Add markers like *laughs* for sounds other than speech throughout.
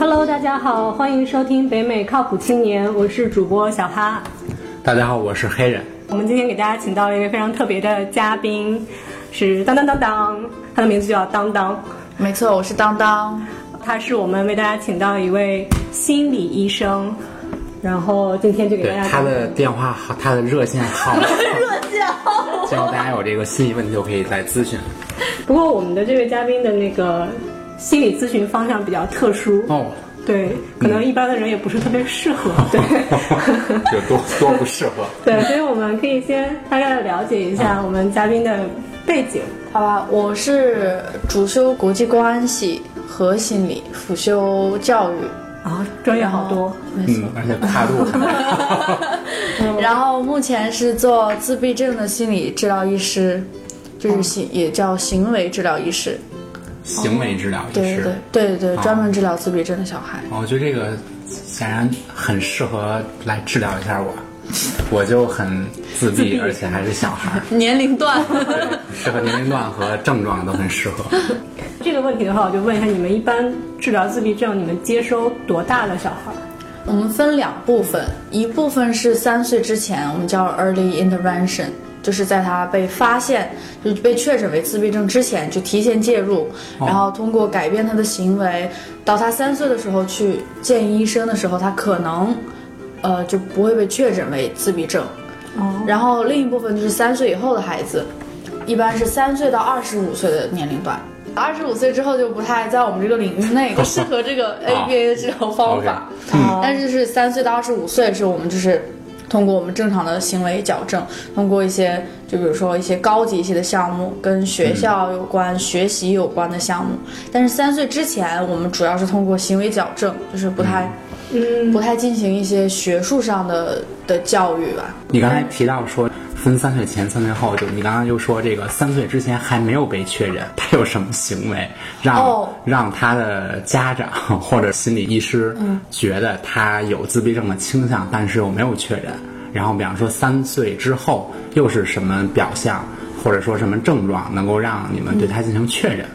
Hello，大家好，欢迎收听北美靠谱青年，我是主播小哈。大家好，我是黑人。我们今天给大家请到了一位非常特别的嘉宾，是当当当当，他的名字就叫当当。没错，我是当当。他是我们为大家请到一位心理医生，然后今天就给大家他的电话号，他的热线号，*laughs* 热线号。只要大家有这个心理问题，就可以来咨询。不过我们的这位嘉宾的那个心理咨询方向比较特殊哦，对，可能一般的人也不是特别适合，*laughs* 对，*laughs* 有多多不适合。*laughs* 对，所以我们可以先大概的了解一下我们嘉宾的背景，好吧？我是主修国际关系和心理，辅修教育啊，专业好多，没错，而且跨度。然后目前是做自闭症的心理治疗医师。就是行，也叫行为治疗医师，行为治疗也是，对对对对，专门治疗自闭症的小孩。我觉得这个显然很适合来治疗一下我，*laughs* 我就很自闭，而且还是小孩，*laughs* 年龄段，适合年龄段和症状都很适合。*laughs* 这个问题的话，我就问一下，你们一般治疗自闭症，你们接收多大的小孩？我们分两部分，一部分是三岁之前，我们叫 early intervention。就是在他被发现，就被确诊为自闭症之前，就提前介入，然后通过改变他的行为，到他三岁的时候去见医生的时候，他可能，呃，就不会被确诊为自闭症。哦。然后另一部分就是三岁以后的孩子，一般是三岁到二十五岁的年龄段，二十五岁之后就不太在我们这个领域内不适合这个 *laughs* ABA 的治疗方法。但是是三岁到二十五岁是我们就是。通过我们正常的行为矫正，通过一些就比如说一些高级一些的项目，跟学校有关、学习有关的项目。但是三岁之前，我们主要是通过行为矫正，就是不太，嗯，不太进行一些学术上的的教育吧。你刚才提到说。分三岁前、三岁后，就你刚刚就说这个三岁之前还没有被确诊，他有什么行为让让他的家长或者心理医师觉得他有自闭症的倾向，但是又没有确诊。然后，比方说三岁之后又是什么表象，或者说什么症状能够让你们对他进行确认？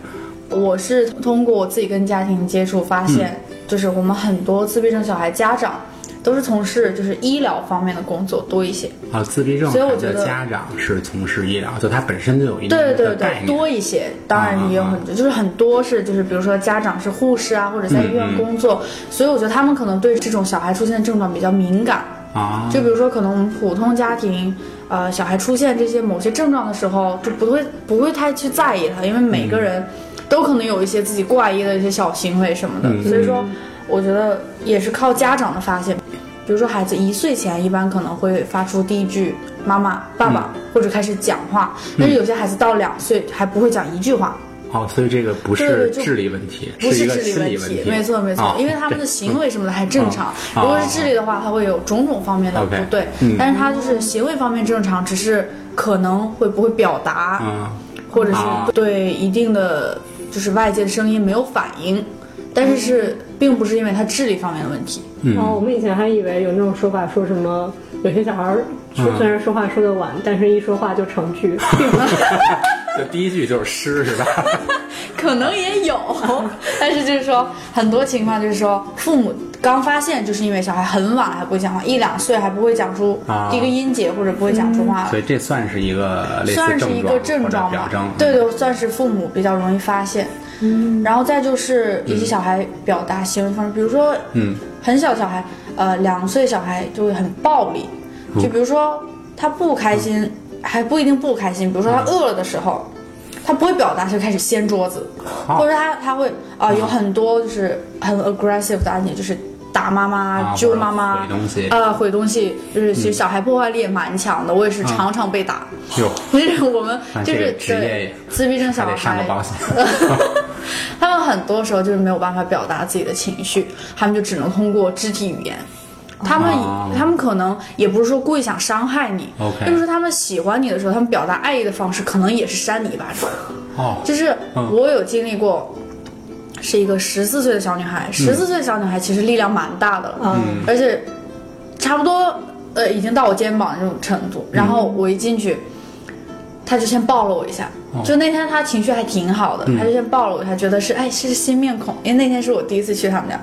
我是通过我自己跟家庭接触发现，就是我们很多自闭症小孩家长。都是从事就是医疗方面的工作多一些。啊，自闭症所以我觉得家长是从事医疗，就他本身就有一定对对对多一些，当然也有很多，就是很多是就是比如说家长是护士啊，或者在医院工作，所以我觉得他们可能对这种小孩出现的症状比较敏感。啊。就比如说可能我们普通家庭，呃，小孩出现这些某些症状的时候，就不会不会太去在意他，因为每个人都可能有一些自己怪异的一些小行为什么的，所以说我觉得也是靠家长的发现。比如说，孩子一岁前一般可能会发出第一句“妈妈”“爸爸”，或者开始讲话。但是有些孩子到两岁还不会讲一句话。哦，所以这个不是智力问题，不是智力问题。没错，没错，因为他们的行为什么的还正常。如果是智力的话，他会有种种方面的不对。但是他就是行为方面正常，只是可能会不会表达，或者是对一定的就是外界的声音没有反应。但是是，并不是因为他智力方面的问题。哦，我们以前还以为有那种说法，说什么有些小孩儿虽然说话说的晚，但是一说话就成句，并不是。*laughs* 就第一句就是诗，是吧？*laughs* 可能也有，*laughs* 但是就是说，很多情况就是说，父母刚发现，就是因为小孩很晚还不会讲话，一两岁还不会讲出第一个音节或者不会讲出话来。所以这算是一个算是一个症状表征。对对，算是父母比较容易发现。嗯，然后再就是一些小孩表达行为方式，比如说，嗯，很小小孩，呃，两岁小孩就会很暴力，就比如说他不开心，还不一定不开心，比如说他饿了的时候，他不会表达，就开始掀桌子，或者他他会啊，有很多就是很 aggressive 的案件，就是打妈妈、揪妈妈、毁东西，呃，毁东西，就是其实小孩破坏力也蛮强的，我也是常常被打。有，*laughs* 就是我们就是对自闭症小孩。*laughs* 他们很多时候就是没有办法表达自己的情绪，他们就只能通过肢体语言。他们他们可能也不是说故意想伤害你，就是说他们喜欢你的时候，他们表达爱意的方式可能也是扇你一巴掌。哦，就是我有经历过，是一个十四岁的小女孩，十四岁的小女孩其实力量蛮大的了，嗯，而且差不多呃已经到我肩膀这种程度，然后我一进去。他就先抱了我一下，就那天他情绪还挺好的，他就先抱了我一下，觉得是哎是新面孔，因为那天是我第一次去他们家，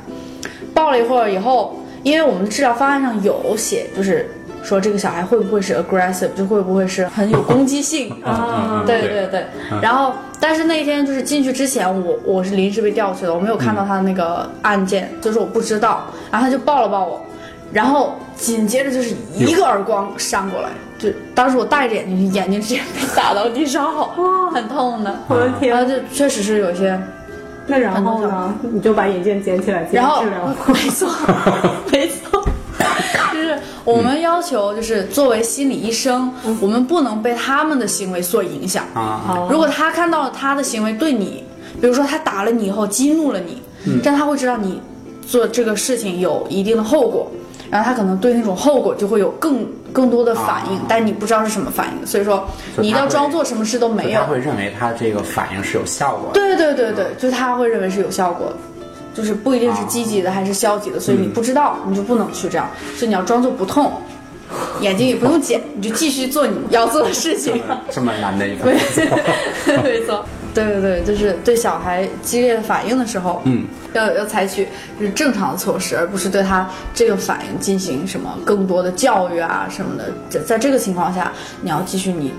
抱了一会儿以后，因为我们的治疗方案上有写，就是说这个小孩会不会是 aggressive，就会不会是很有攻击性 *laughs* 啊？对对对。然后，但是那天就是进去之前，我我是临时被调去的，我没有看到他的那个案件，就是我不知道。然后他就抱了抱我，然后紧接着就是一个耳光扇过来，就当时我戴着眼镜，眼睛直接被打到地上，好很痛的。我的天！然后就确实是有些。那然后呢？你就把眼镜捡起来，然后。没错，*laughs* 没错，就是我们要求，就是作为心理医生，我们不能被他们的行为所影响啊。如果他看到他的行为对你，比如说他打了你以后激怒了你，这样他会知道你做这个事情有一定的后果。然后他可能对那种后果就会有更更多的反应，但你不知道是什么反应，所以说你一定要装作什么事都没有。他会认为他这个反应是有效果的。对对对对，就他会认为是有效果，就是不一定是积极的还是消极的，所以你不知道你就不能去这样，所以你要装作不痛，眼睛也不用剪，你就继续做你要做的事情。这么难的一个。*laughs* 没错。对对对，就是对小孩激烈的反应的时候，嗯，要要采取就是正常的措施，而不是对他这个反应进行什么更多的教育啊什么的。在在这个情况下，你要继续你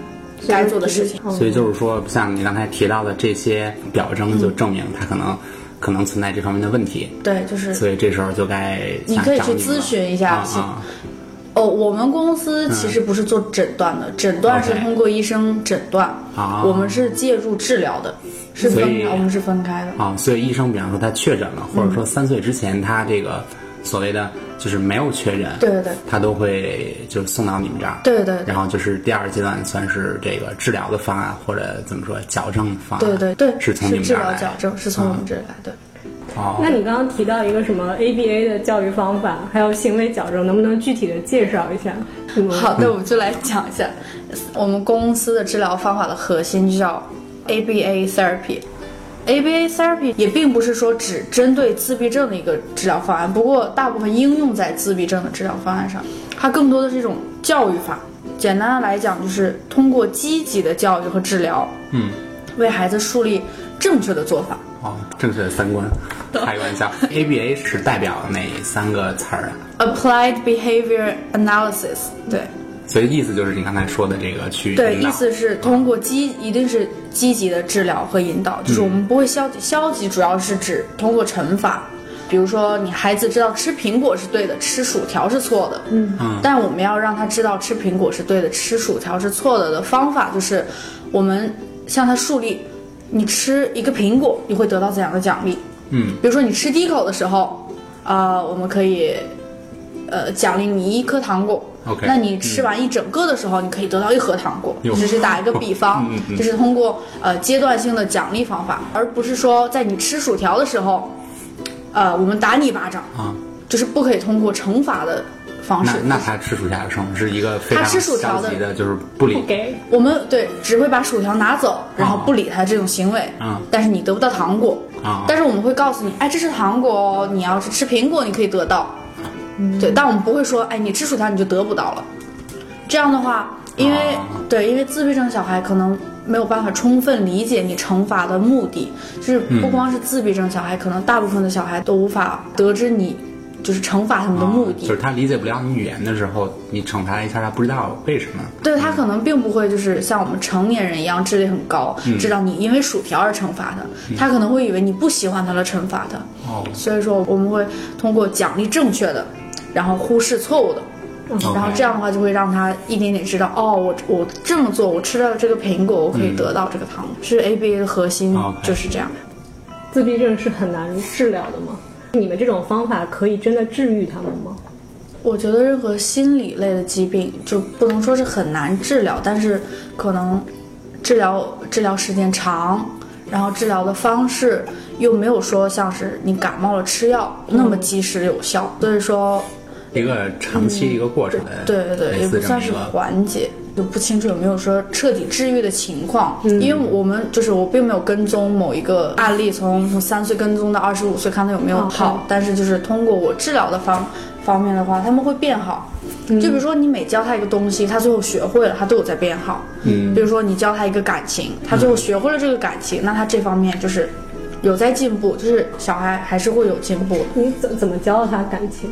该做的事情。所以就是说，像你刚才提到的这些表征，就证明他可能可能存在这方面的问题。对，就是。所以这时候就该你可以去咨询一下。哦，我们公司其实不是做诊断的，诊断是通过医生诊断，我们是介入治疗的，是分开，我们是分开的。啊，所以医生比方说他确诊了，或者说三岁之前他这个所谓的就是没有确诊，对对对，他都会就是送到你们这儿，对对，然后就是第二阶段算是这个治疗的方案或者怎么说矫正方案，对对对，是从你们这儿来，矫正是从我们这儿来，对。那你刚刚提到一个什么 ABA 的教育方法，还有行为矫正，能不能具体的介绍一下？好的，我们就来讲一下，我们公司的治疗方法的核心就叫 ABA therapy。ABA therapy 也并不是说只针对自闭症的一个治疗方案，不过大部分应用在自闭症的治疗方案上，它更多的是一种教育法。简单的来讲，就是通过积极的教育和治疗，嗯，为孩子树立正确的做法。哦，正确的三观，*laughs* 开个玩笑。ABA 是代表哪三个词儿啊？Applied Behavior Analysis，对。所以意思就是你刚才说的这个去对，意思是通过积，一定是积极的治疗和引导，就是我们不会消极，消极主要是指通过惩罚，比如说你孩子知道吃苹果是对的，吃薯条是错的，嗯嗯，但我们要让他知道吃苹果是对的，吃薯条是错的的方法，就是我们向他树立。你吃一个苹果，你会得到怎样的奖励？嗯，比如说你吃第一口的时候，啊，我们可以，呃，奖励你一颗糖果。OK，那你吃完一整个的时候，你可以得到一盒糖果。只是打一个 *laughs* 比方，就是通过呃阶段性的奖励方法，而不是说在你吃薯条的时候，呃，我们打你一巴掌啊，就是不可以通过惩罚的。方式，那他吃薯条的时候是一个非常消极的，就是不理给。我们对只会把薯条拿走，然后不理他这种行为。嗯，但是你得不到糖果。啊，但是我们会告诉你，哎，这是糖果，你要是吃苹果，你可以得到。对，但我们不会说，哎，你吃薯条你就得不到了。这样的话，因为对，因为自闭症小孩可能没有办法充分理解你惩罚的目的，就是不光是自闭症小孩，可能大部分的小孩都无法得知你。就是惩罚他们的目的，就是他理解不了你语言的时候，你惩罚一下他不知道为什么。对他可能并不会就是像我们成年人一样智力很高，知道你因为薯条而惩罚他，他可能会以为你不喜欢他了惩罚他。哦，所以说我们会通过奖励正确的，然后忽视错误的，然后这样的话就会让他一点点知道，哦，我我这么做，我吃了这个苹果，我可以得到这个糖。是 ABA 的核心就是这样。自闭症是很难治疗的吗？你们这种方法可以真的治愈他们吗？我觉得任何心理类的疾病就不能说是很难治疗，但是可能治疗治疗时间长，然后治疗的方式又没有说像是你感冒了吃药那么及时有效，所以说一个长期一个过程，对对对，也不算是缓解。就不清楚有没有说彻底治愈的情况，因为我们就是我并没有跟踪某一个案例，从从三岁跟踪到二十五岁，看他有没有好。但是就是通过我治疗的方方面的话，他们会变好。就比如说你每教他一个东西，他最后学会了，他都有在变好。嗯，比如说你教他一个感情，他最后学会了这个感情，那他这方面就是有在进步，就是小孩还是会有进步。你怎怎么教他感情？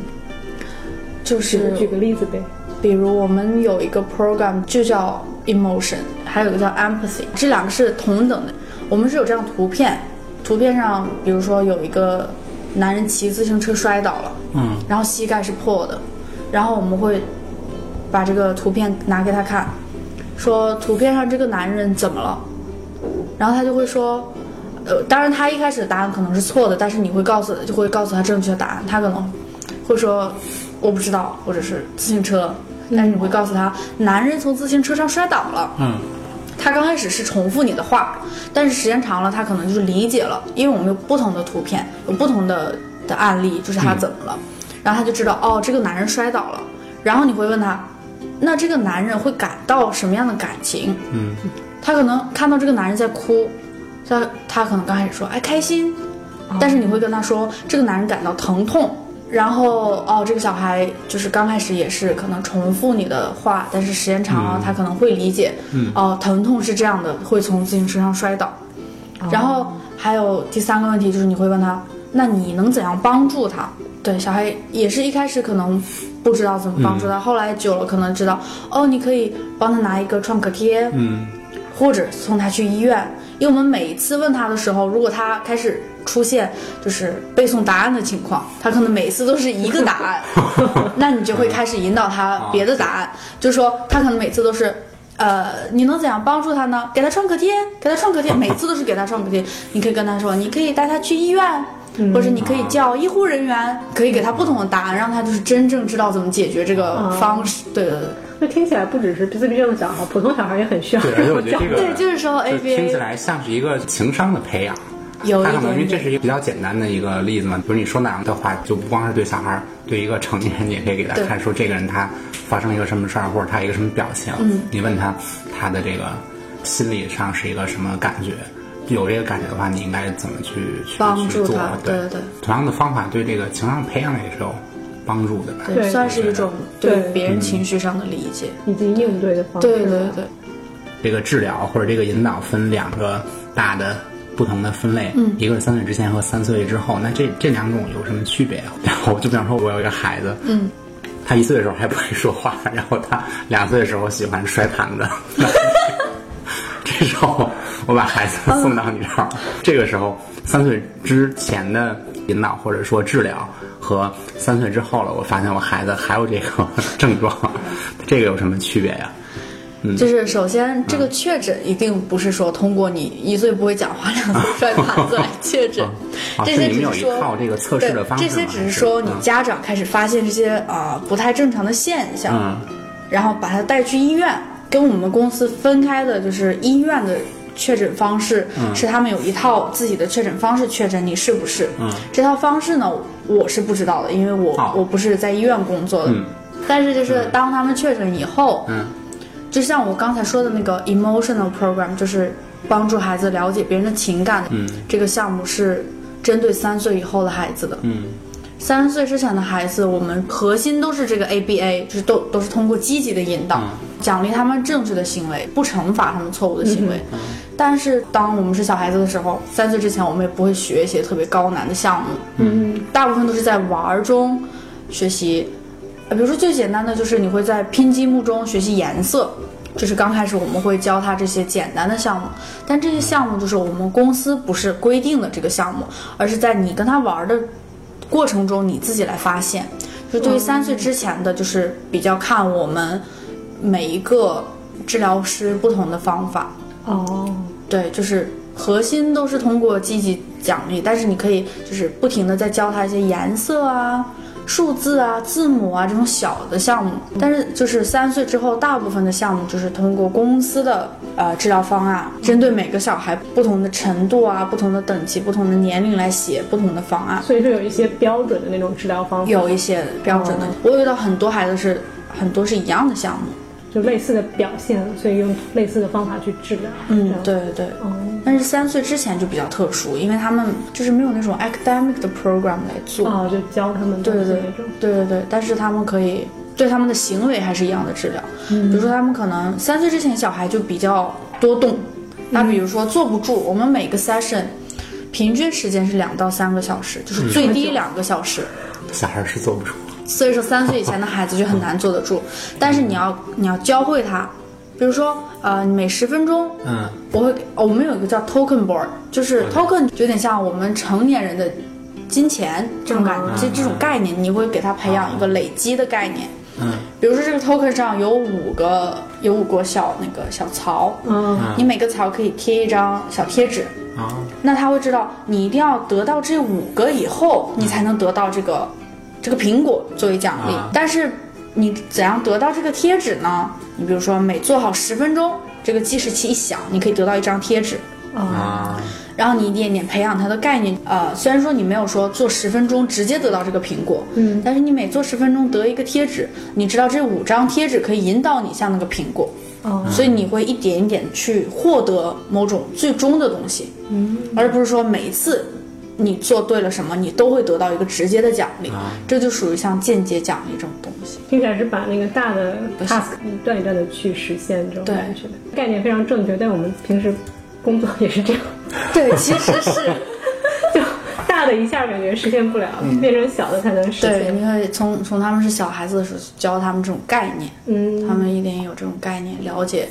就是举个例子呗，比如我们有一个 program 就叫 emotion，还有一个叫 empathy，这两个是同等的。我们是有这样图片，图片上比如说有一个男人骑自行车摔倒了，嗯，然后膝盖是破的，然后我们会把这个图片拿给他看，说图片上这个男人怎么了，然后他就会说，呃，当然他一开始的答案可能是错的，但是你会告诉就会告诉他正确答案，他可能会说我不知道，或者是自行车，但是你会告诉他男人从自行车上摔倒了，嗯。他刚开始是重复你的话，但是时间长了，他可能就是理解了，因为我们有不同的图片，有不同的的案例，就是他怎么了，然后他就知道哦，这个男人摔倒了。然后你会问他，那这个男人会感到什么样的感情？嗯，他可能看到这个男人在哭，他他可能刚开始说哎开心，但是你会跟他说这个男人感到疼痛。然后哦，这个小孩就是刚开始也是可能重复你的话，但是时间长了，他可能会理解。嗯。哦，疼痛是这样的，会从自行车上摔倒。然后还有第三个问题就是你会问他，那你能怎样帮助他？对，小孩也是一开始可能不知道怎么帮助他，后来久了可能知道。哦，你可以帮他拿一个创可贴。嗯。或者送他去医院，因为我们每一次问他的时候，如果他开始出现就是背诵答案的情况，他可能每次都是一个答案，*laughs* 那你就会开始引导他别的答案，就是说他可能每次都是，呃，你能怎样帮助他呢？给他创可贴，给他创可贴，每次都是给他创可贴。你可以跟他说，你可以带他去医院，或者你可以叫医护人员，可以给他不同的答案，让他就是真正知道怎么解决这个方式。对对对。那听起来不只是自闭症的小孩，普通小孩也很需要。对，而且我觉得这个对，就是说 ABA 听起来像是一个情商的培养。有他可能因为这是一个比较简单的一个例子嘛，比如你说那样的话，就不光是对小孩，对一个成年人，你也可以给他看，说这个人他发生一个什么事儿，或者他一个什么表情，嗯，你问他他的这个心理上是一个什么感觉，有这个感觉的话，你应该怎么去去去做？对对对，同样的方法对这个情商培养也是有。帮助的吧，对，算是一种对别人情绪上的理解以及应对的方式。对对对，这个治疗或者这个引导分两个大的不同的分类，嗯，一个是三岁之前和三岁之后，那这这两种有什么区别？*laughs* 然后就比方说，我有一个孩子，嗯，他一岁的时候还不会说话，然后他两岁的时候喜欢摔盘子，*laughs* 这时候我把孩子送到你这儿，这个时候三岁之前的引导或者说治疗。和三岁之后了，我发现我孩子还有这个症状，*laughs* 这个有什么区别呀？嗯，就是首先这个确诊一定不是说通过你一岁不会讲话，两岁摔盘子来确诊，这些只是说这个测试的方式，这些只是说你家长开始发现这些啊不太正常的现象，然后把他带去医院，跟我们公司分开的就是医院的。确诊方式是他们有一套自己的确诊方式确诊你是不是？嗯，这套方式呢，我是不知道的，因为我我不是在医院工作的。嗯，但是就是当他们确诊以后，嗯，就像我刚才说的那个 emotional program，就是帮助孩子了解别人的情感。嗯，这个项目是针对三岁以后的孩子的。嗯。三岁之前的孩子，我们核心都是这个 ABA，就是都都是通过积极的引导，奖励他们正确的行为，不惩罚他们错误的行为。但是当我们是小孩子的时候，三岁之前我们也不会学一些特别高难的项目，嗯，大部分都是在玩中学习。比如说最简单的就是你会在拼积木中学习颜色，就是刚开始我们会教他这些简单的项目，但这些项目就是我们公司不是规定的这个项目，而是在你跟他玩的。过程中你自己来发现，就对于三岁之前的，就是比较看我们每一个治疗师不同的方法。哦，对，就是核心都是通过积极奖励，但是你可以就是不停的在教他一些颜色啊。数字啊，字母啊，这种小的项目，但是就是三岁之后，大部分的项目就是通过公司的呃治疗方案，针对每个小孩不同的程度啊、不同的等级、不同的年龄来写不同的方案。所以说有一些标准的那种治疗方法，有一些标准的。我遇到很多孩子是很多是一样的项目。就类似的表现，所以用类似的方法去治疗。嗯，对对。哦。但是三岁之前就比较特殊，因为他们就是没有那种 academic 的 program 来做。哦，就教他们对对对对对对。但是他们可以对他们的行为还是一样的治疗。嗯。比如说他们可能三岁之前小孩就比较多动，那比如说坐不住，我们每个 session 平均时间是两到三个小时，就是最低两个小时。小孩是坐不住。所以说，三岁以前的孩子就很难坐得住。但是你要你要教会他，比如说呃，每十分钟，嗯，我会我们有一个叫 token board，就是 token 有点像我们成年人的金钱这种感觉，这这种概念，你会给他培养一个累积的概念。嗯，比如说这个 token 上有五个有五个小那个小槽，嗯，你每个槽可以贴一张小贴纸，啊，那他会知道你一定要得到这五个以后，你才能得到这个这个苹果作为奖励。啊但是你怎样得到这个贴纸呢？你比如说每做好十分钟，这个计时器一响，你可以得到一张贴纸。啊，啊，然后你一点点培养他的概念，呃，虽然说你没有说做十分钟直接得到这个苹果，嗯，但是你每做十分钟得一个贴纸，你知道这五张贴纸可以引导你向那个苹果，哦，所以你会一点一点去获得某种最终的东西，嗯，而不是说每一次你做对了什么，你都会得到一个直接的奖励，啊这就属于像间接奖励这种东西。听起来是把那个大的 task 一段一段的去实现这种感觉，概念非常正确，但我们平时工作也是这样，*laughs* 对，其实是 *laughs* 就大的一下感觉实现不了，变成小的才能实对，现。你可以从从他们是小孩子的时候教他们这种概念。嗯，他们一定有这种概念了解。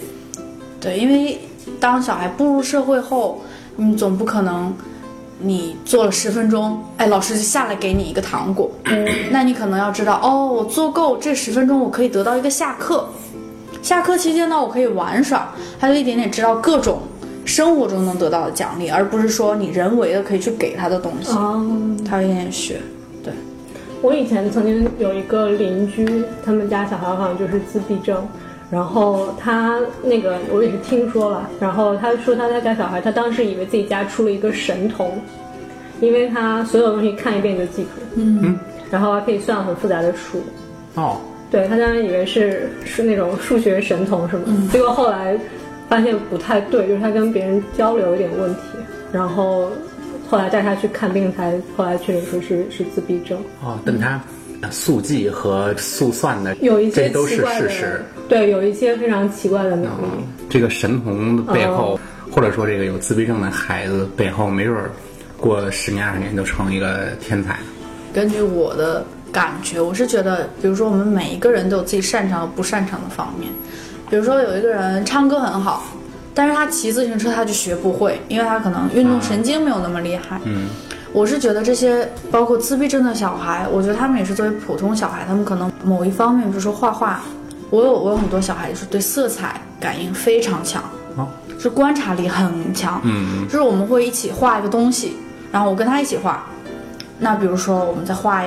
对，因为当小孩步入社会后，你总不可能你做了十分钟，哎，老师就下来给你一个糖果。*clears throat* 那你可能要知道，哦，我做够这十分钟，我可以得到一个下课。下课期间呢，我可以玩耍，他就一点点知道各种生活中能得到的奖励，而不是说你人为的可以去给他的东西，哦，他有一点点学。对，我以前曾经有一个邻居，他们家小孩好像就是自闭症，然后他那个我也是听说了，然后他说他在家小孩，他当时以为自己家出了一个神童，因为他所有东西看一遍就记住，嗯，然后还可以算很复杂的数。哦，对他当时以为是是那种数学神童什么，结果后来发现不太对，就是他跟别人交流有点问题，然后后来带他去看病才后来确诊说是是自闭症。哦，等他速记和速算的有一些这都是事实。对，有一些非常奇怪的能力。嗯，这个神童的背后，哦或者说这个有自闭症的孩子背后，没准儿过十年二十年就成一个天才。根据我的感觉，我是觉得，比如说我们每一个人都有自己擅长和不擅长的方面。比如说有一个人唱歌很好，但是他骑自行车他就学不会，因为他可能运动神经没有那么厉害。嗯，我是觉得这些包括自闭症的小孩，我觉得他们也是作为普通小孩，他们可能某一方面，比如说画画，我有我有很多小孩就是对色彩感应非常强，哦，是观察力很强。嗯，就是我们会一起画一个东西，然后我跟他一起画。那比如说我们在画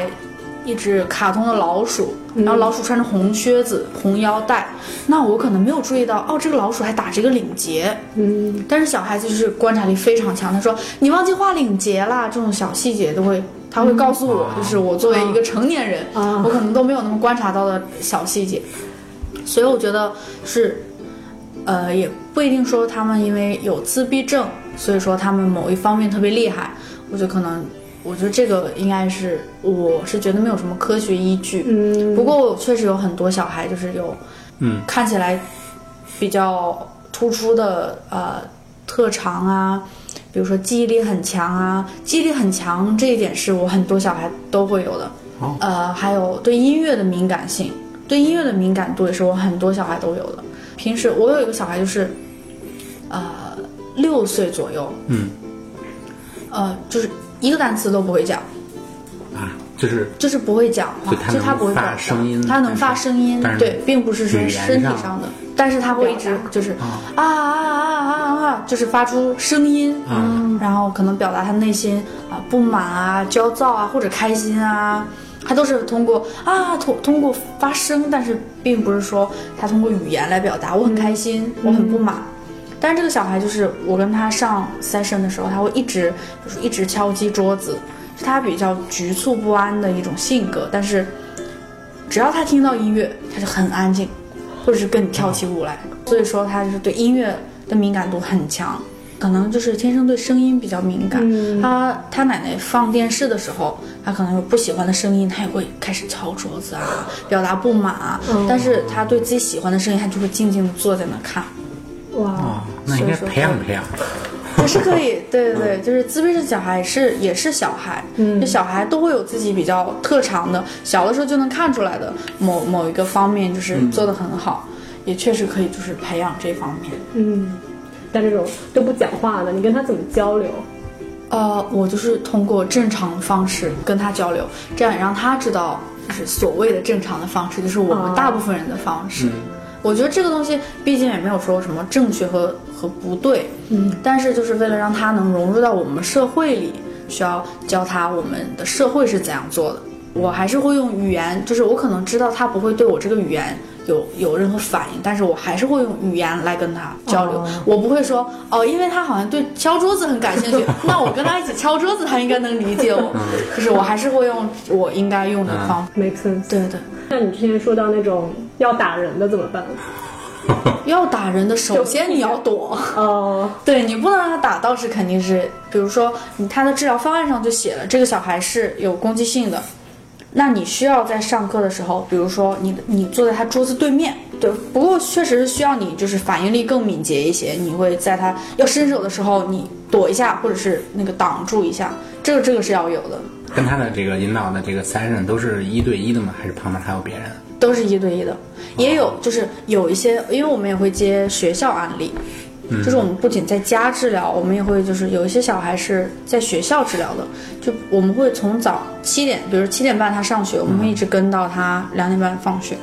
一一只卡通的老鼠，然后老鼠穿着红靴子、红腰带，那我可能没有注意到，哦，这个老鼠还打着一个领结。嗯，但是小孩子就是观察力非常强，他说你忘记画领结啦，这种小细节都会，他会告诉我，就是我作为一个成年人，啊。我可能都没有那么观察到的小细节，所以我觉得是，呃，也不一定说他们因为有自闭症，所以说他们某一方面特别厉害，我觉得可能，我觉得这个应该是，我是觉得没有什么科学依据，嗯，不过我确实有很多小孩就是有，嗯，看起来比较突出的呃特长啊，比如说记忆力很强啊，记忆力很强这一点是我很多小孩都会有的。哦。呃，还有对音乐的敏感性，对音乐的敏感度也是我很多小孩都有的。平时我有一个小孩就是，呃，六岁左右，嗯，呃，就是一个单词都不会讲。啊，就是就是不会讲话就，他不会发声音他能发声音对，并不是说身体上上的，但是他会一直就是啊啊啊啊啊啊，就是发出声音，嗯然后可能表达他内心啊不满啊、焦躁啊或者开心啊，他都是通过啊通通过发声，但是并不是说他通过语言来表达我很开心，我很不满。但是这个小孩就是我跟他上 session 的时候，他会一直就是一直敲击桌子，是他比较局促不安的一种性格。但是只要他听到音乐，他就很安静，或者是跟你跳起舞来。所以说他就是对音乐的敏感度很强，可能就是天生对声音比较敏感。嗯他他奶奶放电视的时候，他可能有不喜欢的声音，他也会开始敲桌子啊，表达不满啊。嗯但是他对自己喜欢的声音，他就会静静的坐在那看。哇，哦，那应该培养培养。也是可以，*laughs* 对对对，就是自闭症小孩是也是小孩，嗯，就小孩都会有自己比较特长的，小的时候就能看出来的某某一个方面，就是做的很好，也确实可以就是培养这方面。嗯，但这种都不讲话的，你跟他怎么交流？呃，我就是通过正常的方式跟他交流，这样也让他知道，就是所谓的正常的方式，就是我们大部分人的方式。我觉得这个东西毕竟也没有说什么正确和和不对，嗯，但是就是为了让他能融入到我们社会里，需要教他我们的社会是怎样做的。我还是会用语言，就是我可能知道他不会对我这个语言。有有任何反应，但是我还是会用语言来跟他交流。我不会说哦，因为他好像对敲桌子很感兴趣，*laughs* 那我跟他一起敲桌子，他应该能理解我。就是我还是会用我应该用的方法。Make sense。对对。那你之前说到那种要打人的怎么办？*laughs* 要打人的，首先你要躲。哦。*laughs* 对你不能让他打，倒是肯定是，比如说你他的治疗方案上就写了，这个小孩是有攻击性的。那你需要在上课的时候，比如说你你坐在他桌子对面，对，不过确实是需要你就是反应力更敏捷一些，你会在他要伸手的时候你躲一下，或者是那个挡住一下，这个这个是要有的。跟他的这个引导的这个 session 都是一对一的吗？还是旁边还有别人？都是一对一的，也有就是有一些，因为我们也会接学校案例。就是我们不仅在家治疗，我们也会就是有一些小孩是在学校治疗的，就我们会从早七点，比如七点半他上学，我们会一直跟到他两点半放学。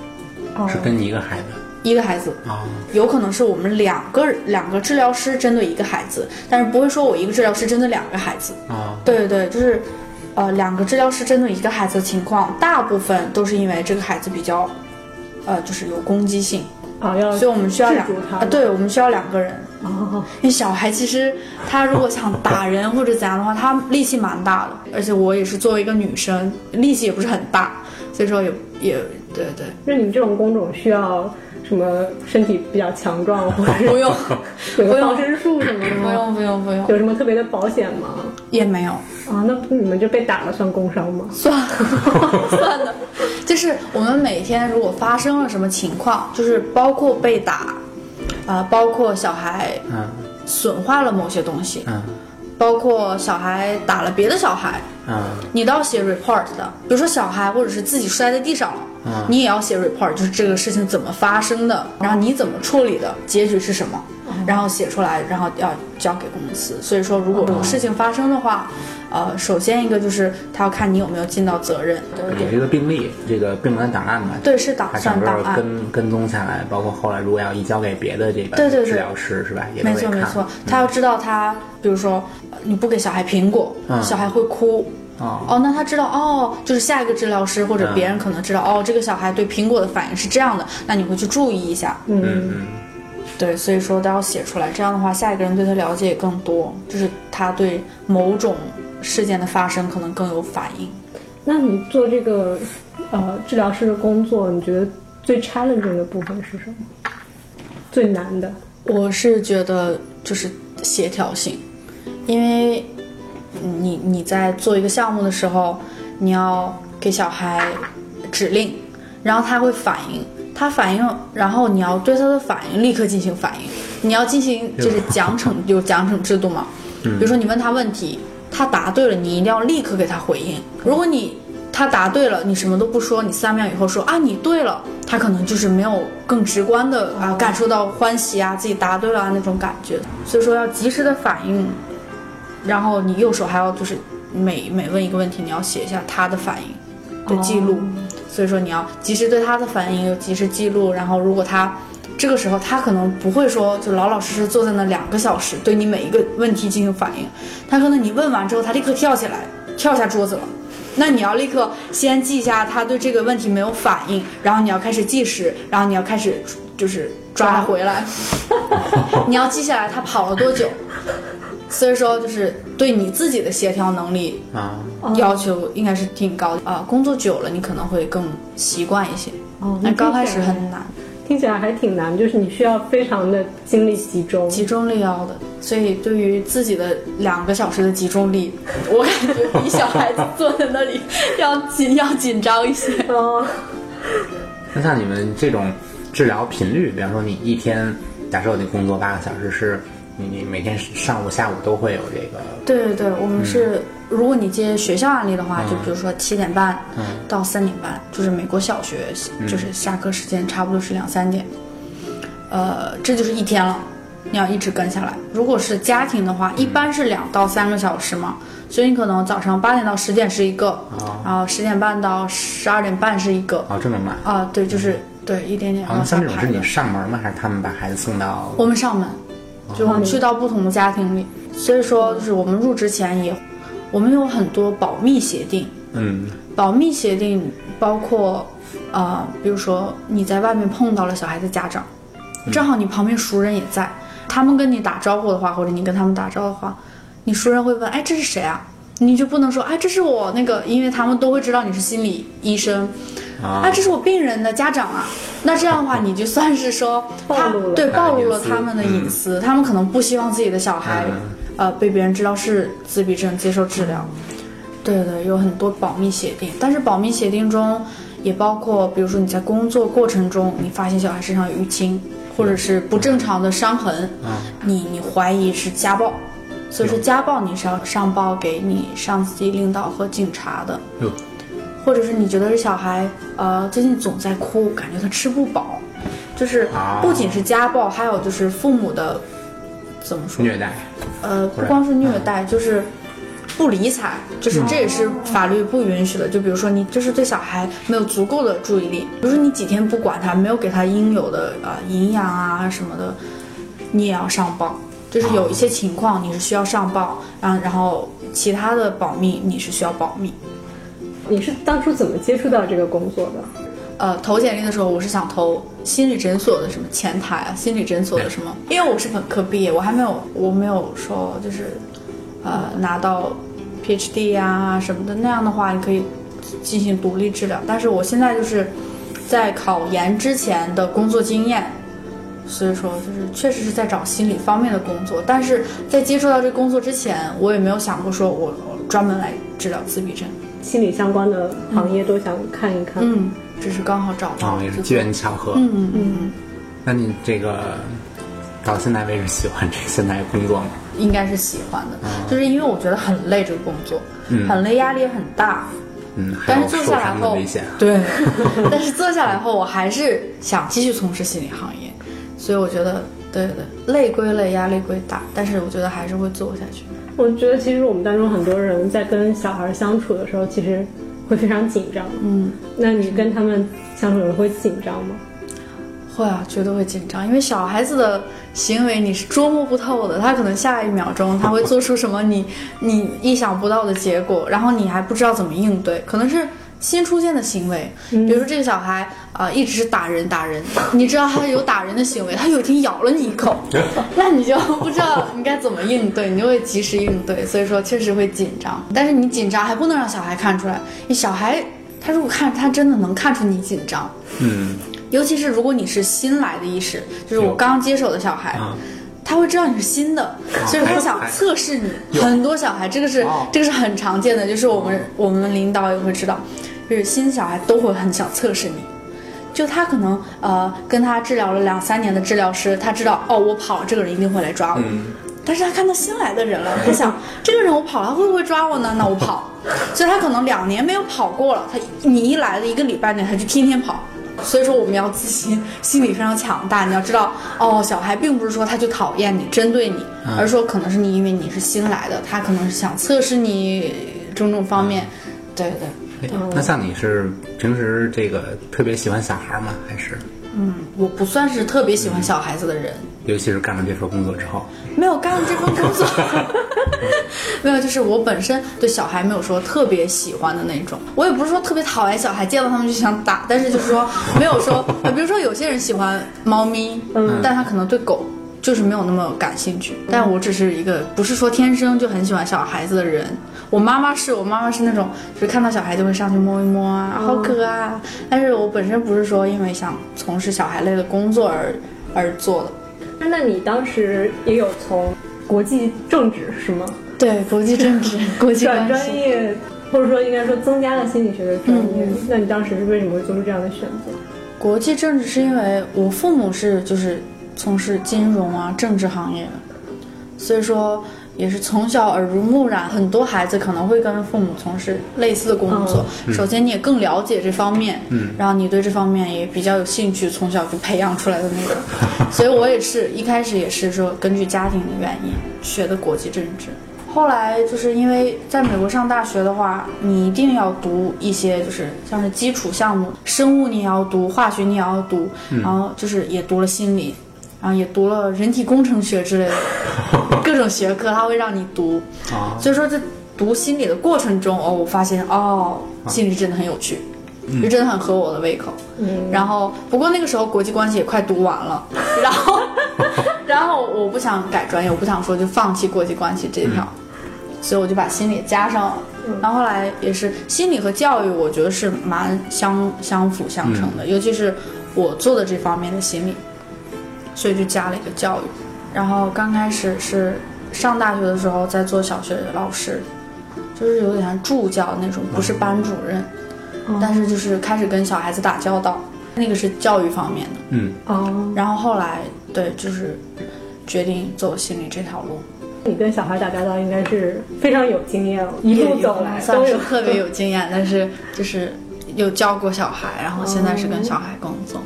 是跟你一个孩子？一个孩子啊，有可能是我们两个两个治疗师针对一个孩子，但是不会说我一个治疗师针对两个孩子啊。对对对，就是呃两个治疗师针对一个孩子的情况，大部分都是因为这个孩子比较呃就是有攻击性。啊，要所以我们需要两啊，对，我们需要两个人。哦，因为小孩其实他如果想打人或者怎样的话，他力气蛮大的，而且我也是作为一个女生，力气也不是很大，所以说也也对对。那你们这种工种需要什么身体比较强壮，或者 *laughs* 不用，有个防身术什么的吗？不用不用不用。有什么特别的保险吗？也没有。啊，那你们就被打了算工伤吗？算算的，就是我们每天如果发生了什么情况，就是包括被打，啊，包括小孩嗯损坏了某些东西，嗯，包括小孩打了别的小孩，嗯，你都要写 report 的。比如说小孩或者是自己摔在地上了，嗯，你也要写 report，就是这个事情怎么发生的，然后你怎么处理的，结局是什么，然后写出来，然后要交给公司。所以说，如果有事情发生的话。呃，首先一个就是他要看你有没有尽到责任，也是一个病例，这个病人档案嘛，对，是档算档案，跟跟踪下来，包括后来如果要移交给别的这个治疗师是吧？也没错没错，他要知道他，比如说你不给小孩苹果，小孩会哭，哦哦，那他知道哦，就是下一个治疗师或者别人可能知道哦，这个小孩对苹果的反应是这样的，那你会去注意一下，嗯嗯，对，所以说都要写出来，这样的话下一个人对他了解也更多，就是他对某种。事件的发生可能更有反应。那你做这个呃治疗师的工作，你觉得最 challenging 的部分是什么？最难的？我是觉得就是协调性，因为你你在做一个项目的时候，你要给小孩指令，然后他会反应，他反应，然后你要对他的反应立刻进行反应，你要进行就是奖惩，有奖惩制度嘛？比如说你问他问题。他答对了，你一定要立刻给他回应。如果你他答对了，你什么都不说，你三秒以后说啊你对了，他可能就是没有更直观的啊感受到欢喜啊自己答对了啊那种感觉。所以说要及时的反应，然后你右手还要就是每每问一个问题，你要写一下他的反应的记录。所以说你要及时对他的反应有及时记录，然后如果他。这个时候，他可能不会说就老老实实坐在那两个小时，对你每一个问题进行反应。他可能你问完之后，他立刻跳起来，跳下桌子了。那你要立刻先记一下他对这个问题没有反应，然后你要开始计时，然后你要开始就是抓他回来。你要记下来他跑了多久。所以说，就是对你自己的协调能力啊要求应该是挺高的啊。工作久了，你可能会更习惯一些。哦，那刚开始很难。听起来还挺难，就是你需要非常的精力集中，集中力要的。所以对于自己的两个小时的集中力，我感觉比小孩子坐在那里要紧要紧张一些。哦。*laughs* 那像你们这种治疗频率，比方说你一天，假设你工作八个小时是你你每天上午、下午都会有这个。对对对，我们是，如果你接学校案例的话，就比如说七点半到三点半，就是美国小学，就是下课时间差不多是两三点，呃，这就是一天了，你要一直跟下来。如果是家庭的话，一般是两到三个小时嘛，所以你可能早上八点到十点是一个，然后十点半到十二点半是一个。哦，这么慢啊？对，就是对一点点。啊，像这种是你上门吗？还是他们把孩子送到？我们上门。就去到不同的家庭里，所以说就是我们入职前也，我们有很多保密协定。嗯，保密协定包括，呃，比如说你在外面碰到了小孩的家长，正好你旁边熟人也在，他们跟你打招呼的话，或者你跟他们打招呼的话，你熟人会问，哎，这是谁啊？你就不能说，哎，这是我那个，因为他们都会知道你是心理医生。啊，这是我病人的家长啊，那这样的话，你就算是说他对暴露了他们的隐私，他们可能不希望自己的小孩，呃，被别人知道是自闭症接受治疗。对对，有很多保密协定，但是保密协定中也包括，比如说你在工作过程中，你发现小孩身上有淤青，或者是不正常的伤痕，你你怀疑是家暴，所以说家暴你是要上报给你上级领导和警察的。或者是你觉得这小孩，呃，最近总在哭，感觉他吃不饱，就是不仅是家暴，还有就是父母的怎么说？虐待，呃，不光是虐待，就是不理睬，就是这也是法律不允许的。就比如说你就是对小孩没有足够的注意力，比如说你几天不管他，没有给他应有的呃营养啊什么的，你也要上报。就是有一些情况你是需要上报，然后然后其他的保密你是需要保密。你是当初怎么接触到这个工作的？呃，投简历的时候，我是想投心理诊所的什么前台啊，心理诊所的什么？因为我是本科毕业，我还没有，我没有说就是，呃，拿到 PhD 啊什么的。那样的话，你可以进行独立治疗。但是我现在就是在考研之前的工作经验，所以说就是确实是在找心理方面的工作。但是在接触到这工作之前，我也没有想过说我专门来治疗自闭症。心理相关的行业都想看一看，嗯，只是刚好找到，也是机缘巧合，嗯嗯嗯。那你这个到现在为止喜欢这现在工作吗？应该是喜欢的，就是因为我觉得很累，这个工作，嗯很累，压力也很大，嗯。但是做下来后，对，*laughs* 但是做下来后，我还是想继续从事心理行业，所以我觉得，对对，累归累，压力归大，但是我觉得还是会做下去。我觉得其实我们当中很多人在跟小孩相处的时候，其实会非常紧张。嗯，那你跟他们相处的时候会紧张吗？会啊，绝对会紧张，因为小孩子的行为你是捉摸不透的，他可能下一秒钟他会做出什么你你意想不到的结果，然后你还不知道怎么应对，可能是。新出现的行为，比如说这个小孩啊，一直是打人打人，你知道他有打人的行为，*laughs* 他有一天咬了你一口，*laughs* 那你就不知道你该怎么应对，你就会及时应对，所以说确实会紧张。但是你紧张还不能让小孩看出来，你小孩他如果看他真的能看出你紧张，嗯，尤其是如果你是新来的医师，就是我刚接手的小孩。他会知道你是新的，所以他想测试你。很多小孩，这个是这个是很常见的，就是我们我们领导也会知道，就是新小孩都会很想测试你。就他可能呃跟他治疗了两三年的治疗师，他知道哦我跑了，这个人一定会来抓我。但是他看到新来的人了，*laughs* 他想这个人我跑，他会不会抓我呢？那我跑。所以他可能两年没有跑过了，他你一来了一个礼拜内，他就天天跑。所以说我们要自信，心理非常强大。你要知道，哦，小孩并不是说他就讨厌你、针对你，而是说可能是你因为你是新来的，他可能是想测试你种种方面。对对。那像你是平时这个特别喜欢小孩吗？还是？嗯，我不算是特别喜欢小孩子的人。尤其是干了这份工作之后。没有干了这份工作。*laughs* *laughs* 没有，就是我本身对小孩没有说特别喜欢的那种。我也不是说特别讨厌小孩，见到他们就想打，但是就是说没有说，比如说有些人喜欢猫咪，嗯，但他可能对狗就是没有那么感兴趣。但我只是一个不是说天生就很喜欢小孩子的人。我妈妈是我妈妈是那种，就是看到小孩就会上去摸一摸啊，好可爱。啊但是我本身不是说因为想从事小孩类的工作而而做的。那你当时也有从国际政治是吗？对，国际政治，*laughs* 国际转专业，或者说应该说增加了心理学的专业。那你当时是为什么会做出这样的选择？国际政治是因为我父母是就是从事金融啊政治行业的，所以说。也是从小耳濡目染，很多孩子可能会跟父母从事类似的工作。首先，你也更了解这方面，嗯，然后你对这方面也比较有兴趣，从小就培养出来的那种。*laughs* 所以我也是一开始也是说根据家庭的原因学的国际政治，后来就是因为在美国上大学的话，你一定要读一些就是像是基础项目，生物你也要读，化学你也要读，然后就是也读了心理。然后也读了人体工程学之类的 *laughs* 各种学科，他会让你读。所以说，在读心理的过程中，哦，我发现哦，心理真的很有趣，就真的很合我的胃口。嗯。然后，不过那个时候国际关系也快读完了，然后，*laughs* 然后我不想改专业，我不想说就放弃国际关系这一条，所以我就把心理加上了。然后后来也是心理和教育，我觉得是蛮相相辅相成的，尤其是我做的这方面的心理。所以就加了一个教育，然后刚开始是上大学的时候在做小学老师，就是有点像助教那种，不是班主任，但是就是开始跟小孩子打交道，那个是教育方面的。嗯哦，然后后来对，就是决定走心理这条路。你跟小孩打交道应该是非常有经验了，一路走来算是特别有经验，但是就是有教过小孩，然后现在是跟小孩工作。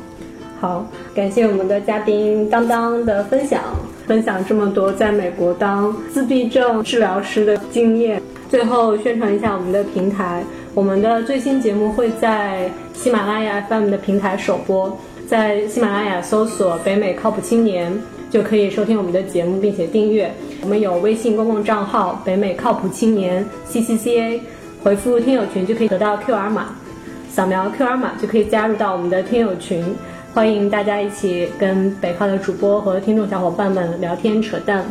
好，感谢我们的嘉宾当当的分享，分享这么多在美国当自闭症治疗师的经验。最后宣传一下我们的平台，我们的最新节目会在喜马拉雅 FM 的平台首播，在喜马拉雅搜索“北美靠谱青年”就可以收听我们的节目，并且订阅。我们有微信公共账号“北美靠谱青年 ”CCCA，回复听友群就可以得到 QR 码，扫描 QR 码就可以加入到我们的听友群。欢迎大家一起跟北靠的主播和听众小伙伴们聊天扯淡。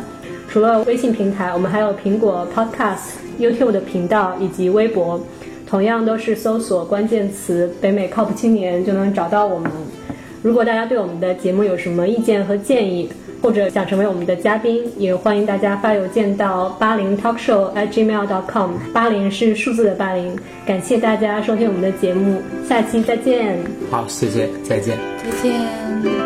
除了微信平台，我们还有苹果 Podcast、YouTube 的频道以及微博，同样都是搜索关键词“北美靠谱青年”就能找到我们。如果大家对我们的节目有什么意见和建议，或者想成为我们的嘉宾，也欢迎大家发邮件到八零 talkshow at gmail dot com。八零是数字的八零。感谢大家收听我们的节目，下期再见。好，谢谢，再见。再见。